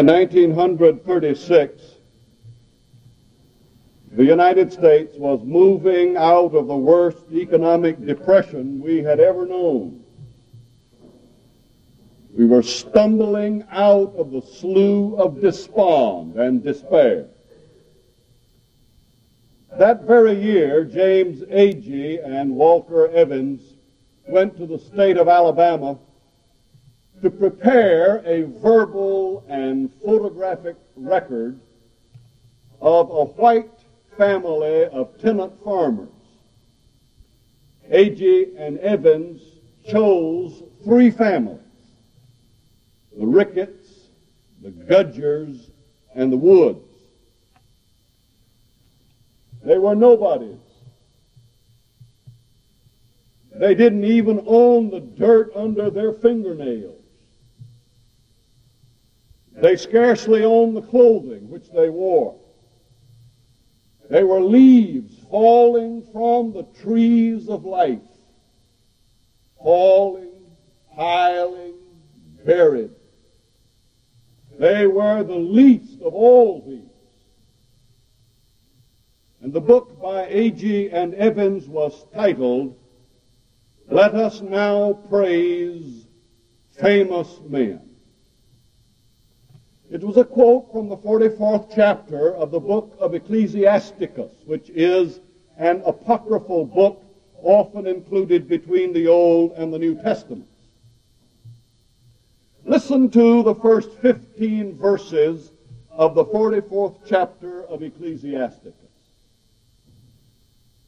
In 1936, the United States was moving out of the worst economic depression we had ever known. We were stumbling out of the slough of despond and despair. That very year, James Agee and Walker Evans went to the state of Alabama to prepare a verbal and photographic record of a white family of tenant farmers. Agee and Evans chose three families. The Ricketts, the Gudgers, and the Woods. They were nobodies. They didn't even own the dirt under their fingernails. They scarcely owned the clothing which they wore. They were leaves falling from the trees of life, falling, piling, buried. They were the least of all these. And the book by Agee and Evans was titled, Let Us Now Praise Famous Men. It was a quote from the 44th chapter of the book of Ecclesiasticus, which is an apocryphal book often included between the Old and the New Testaments. Listen to the first 15 verses of the 44th chapter of Ecclesiasticus.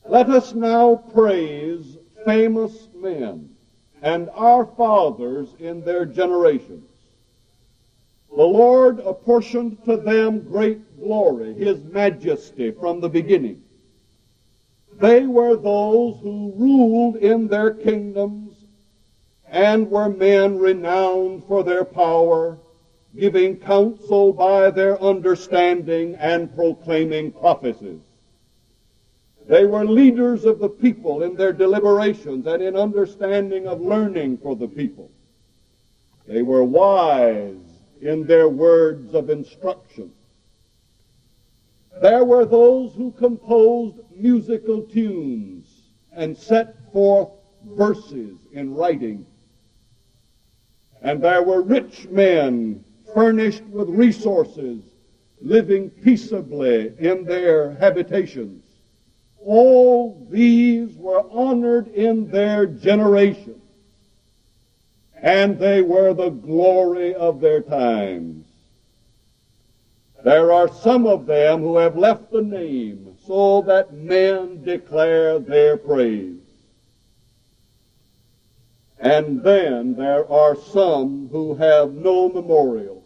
Let us now praise famous men and our fathers in their generations. The Lord apportioned to them great glory, His majesty from the beginning. They were those who ruled in their kingdoms and were men renowned for their power, giving counsel by their understanding and proclaiming prophecies. They were leaders of the people in their deliberations and in understanding of learning for the people. They were wise in their words of instruction. There were those who composed musical tunes and set forth verses in writing. And there were rich men furnished with resources, living peaceably in their habitations. All these were honored in their generation, and they were the glory of their times. There are some of them who have left the name so that men declare their praise. And then there are some who have no memorial,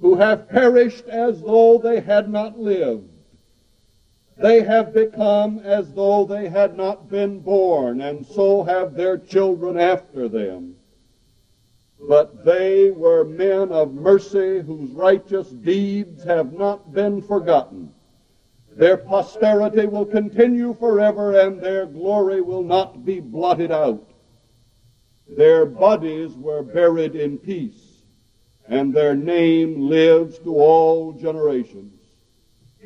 who have perished as though they had not lived. They have become as though they had not been born, and so have their children after them. But they were men of mercy whose righteous deeds have not been forgotten. Their posterity will continue forever, and their glory will not be blotted out. Their bodies were buried in peace, and their name lives to all generations.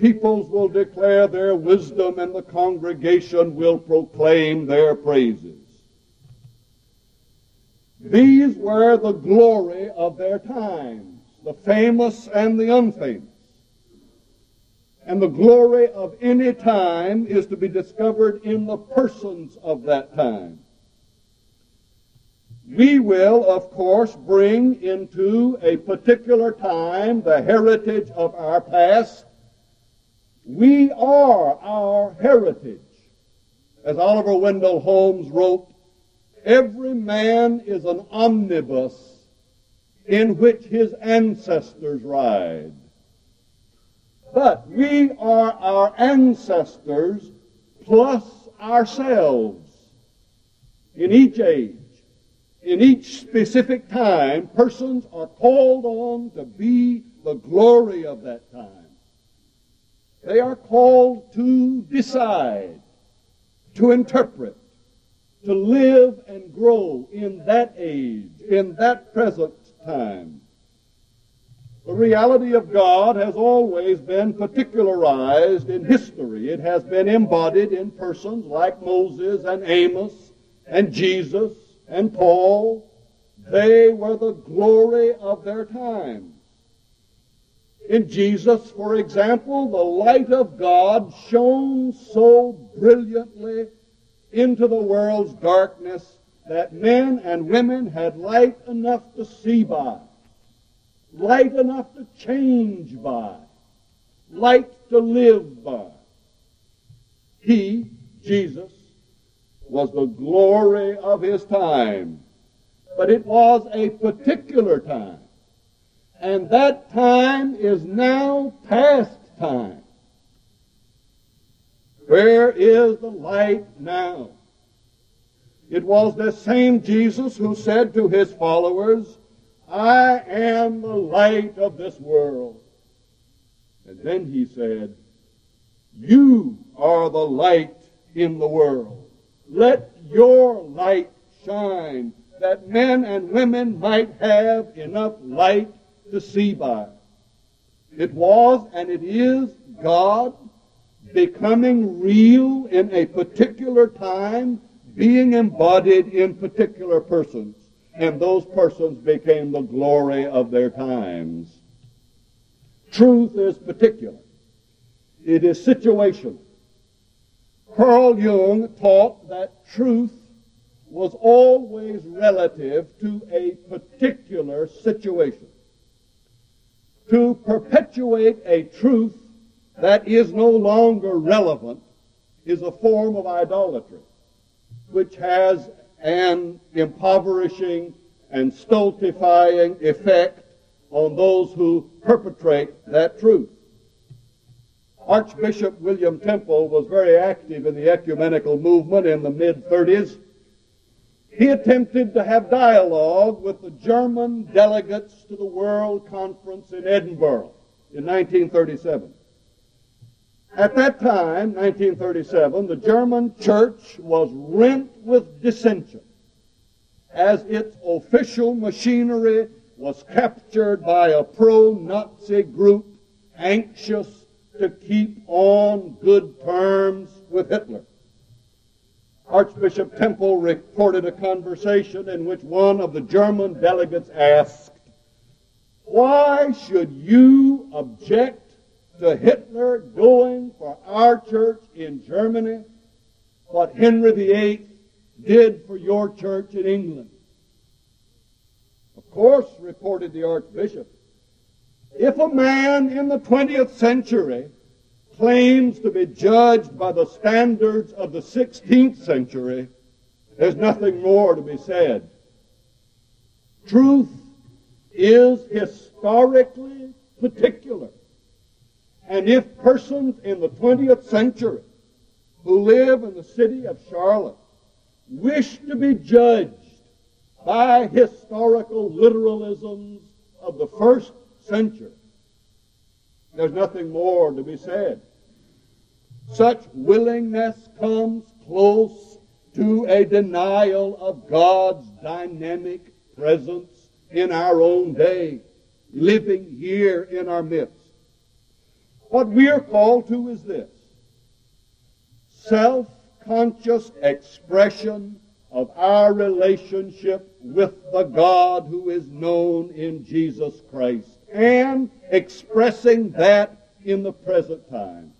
Peoples will declare their wisdom and the congregation will proclaim their praises. These were the glory of their times, the famous and the unfamous. And the glory of any time is to be discovered in the persons of that time. We will, of course, bring into a particular time the heritage of our past we are our heritage. As Oliver Wendell Holmes wrote, every man is an omnibus in which his ancestors ride. But we are our ancestors plus ourselves. In each age, in each specific time, persons are called on to be the glory of that time. They are called to decide, to interpret, to live and grow in that age, in that present time. The reality of God has always been particularized in history. It has been embodied in persons like Moses and Amos and Jesus and Paul. They were the glory of their time. In Jesus, for example, the light of God shone so brilliantly into the world's darkness that men and women had light enough to see by, light enough to change by, light to live by. He, Jesus, was the glory of his time, but it was a particular time. And that time is now past time. Where is the light now? It was the same Jesus who said to his followers, I am the light of this world. And then he said, You are the light in the world. Let your light shine that men and women might have enough light to see by. It was and it is God becoming real in a particular time, being embodied in particular persons. And those persons became the glory of their times. Truth is particular. It is situational. Carl Jung taught that truth was always relative to a particular situation to perpetuate a truth that is no longer relevant is a form of idolatry, which has an impoverishing and stultifying effect on those who perpetrate that truth. Archbishop William Temple was very active in the ecumenical movement in the mid 30s he attempted to have dialogue with the German delegates to the World Conference in Edinburgh in 1937. At that time, 1937, the German church was rent with dissension as its official machinery was captured by a pro-Nazi group anxious to keep on good terms with Hitler. Archbishop Temple reported a conversation in which one of the German delegates asked, Why should you object to Hitler doing for our church in Germany what Henry VIII did for your church in England? Of course, reported the Archbishop, if a man in the 20th century claims to be judged by the standards of the 16th century, there's nothing more to be said. Truth is historically particular. And if persons in the 20th century who live in the city of Charlotte wish to be judged by historical literalisms of the first century, there's nothing more to be said. Such willingness comes close to a denial of God's dynamic presence in our own day, living here in our midst. What we are called to is this self-conscious expression of our relationship with the God who is known in Jesus Christ and expressing that in the present time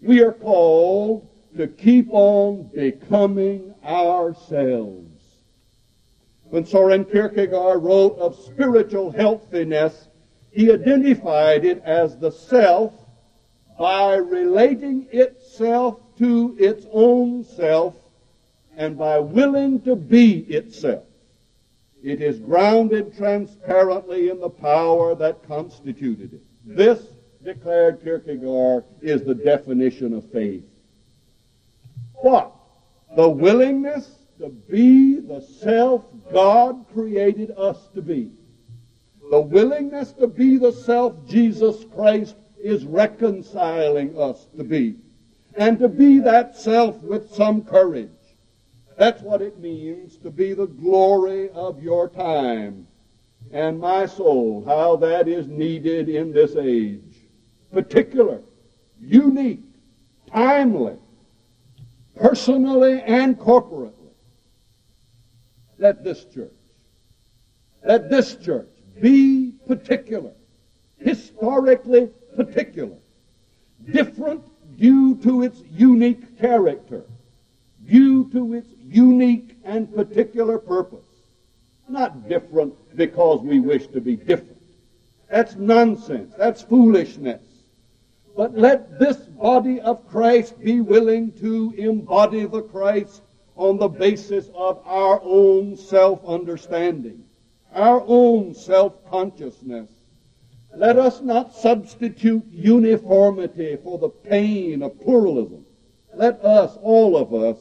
we are called to keep on becoming ourselves. When Soren Kierkegaard wrote of spiritual healthiness, he identified it as the self by relating itself to its own self and by willing to be itself. It is grounded transparently in the power that constituted it. This declared Kierkegaard, is the definition of faith. What? The willingness to be the self God created us to be. The willingness to be the self Jesus Christ is reconciling us to be. And to be that self with some courage. That's what it means to be the glory of your time. and my soul, how that is needed in this age. Particular, unique, timely, personally and corporately. Let this church, let this church be particular, historically particular, different due to its unique character, due to its unique and particular purpose. Not different because we wish to be different. That's nonsense. That's foolishness. But let this body of Christ be willing to embody the Christ on the basis of our own self-understanding, our own self-consciousness. Let us not substitute uniformity for the pain of pluralism. Let us, all of us,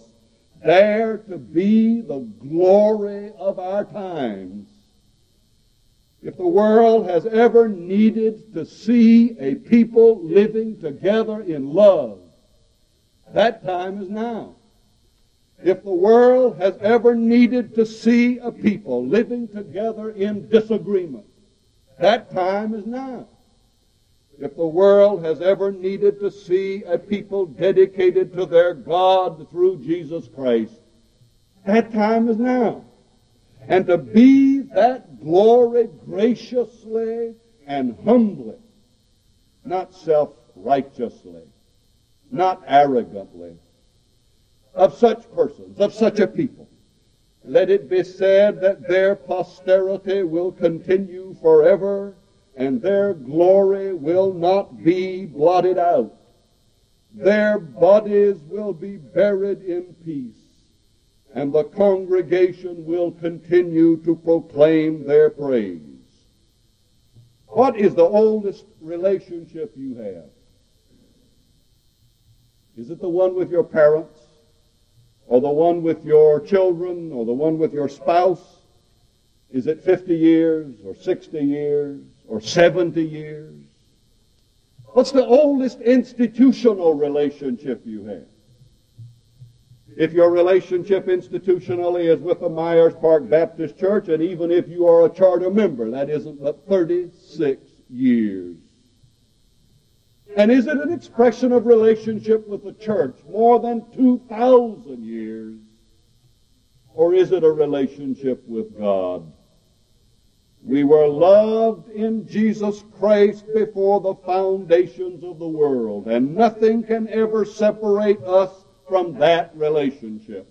dare to be the glory of our times if the world has ever needed to see a people living together in love, that time is now. If the world has ever needed to see a people living together in disagreement, that time is now. If the world has ever needed to see a people dedicated to their God through Jesus Christ, that time is now. And to be that glory graciously and humbly, not self-righteously, not arrogantly, of such persons, of such a people. Let it be said that their posterity will continue forever and their glory will not be blotted out. Their bodies will be buried in peace and the congregation will continue to proclaim their praise. What is the oldest relationship you have? Is it the one with your parents? Or the one with your children? Or the one with your spouse? Is it 50 years? Or 60 years? Or 70 years? What's the oldest institutional relationship you have? If your relationship institutionally is with the Myers Park Baptist Church, and even if you are a charter member, that isn't but 36 years. And is it an expression of relationship with the church more than 2,000 years? Or is it a relationship with God? We were loved in Jesus Christ before the foundations of the world, and nothing can ever separate us from that relationship.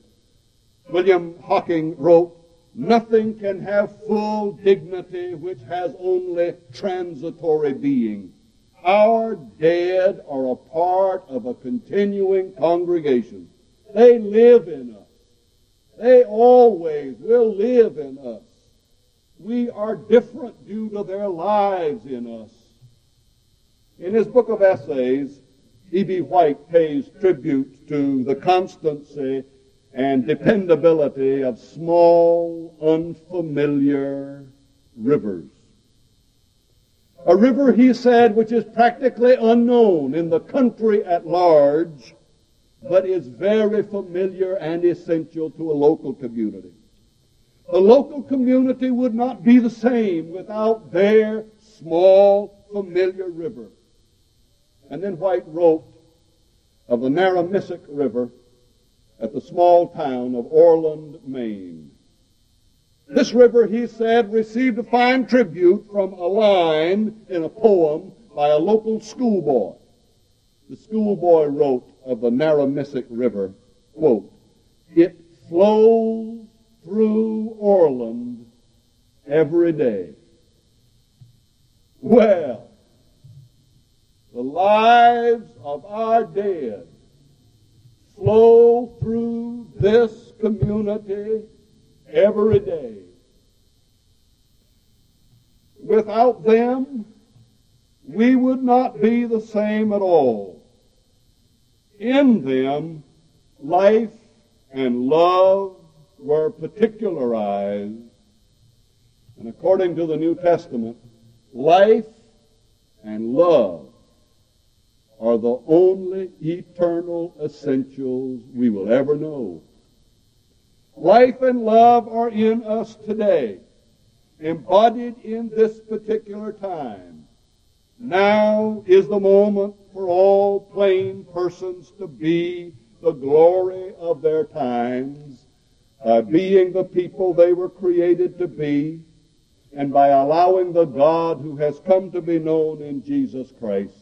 William Hocking wrote, Nothing can have full dignity which has only transitory being. Our dead are a part of a continuing congregation. They live in us. They always will live in us. We are different due to their lives in us. In his book of essays, E.B. White pays tribute to the constancy and dependability of small, unfamiliar rivers. A river, he said, which is practically unknown in the country at large, but is very familiar and essential to a local community. The local community would not be the same without their small, familiar river. And then White wrote of the Narramissic River at the small town of Orland, Maine. This river, he said, received a fine tribute from a line in a poem by a local schoolboy. The schoolboy wrote of the Narramissic River, quote, It flows through Orland every day. Well, the lives of our dead flow through this community every day. Without them, we would not be the same at all. In them, life and love were particularized. And according to the New Testament, life and love are the only eternal essentials we will ever know. Life and love are in us today. embodied in this particular time. Now is the moment for all plain persons to be the glory of their times by being the people they were created to be and by allowing the God who has come to be known in Jesus Christ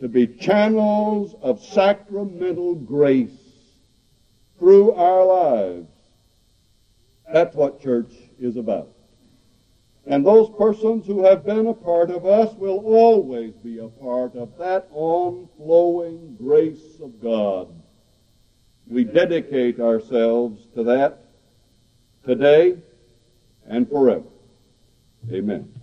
to be channels of sacramental grace through our lives. That's what church is about. And those persons who have been a part of us will always be a part of that on-flowing grace of God. We dedicate ourselves to that today and forever. Amen.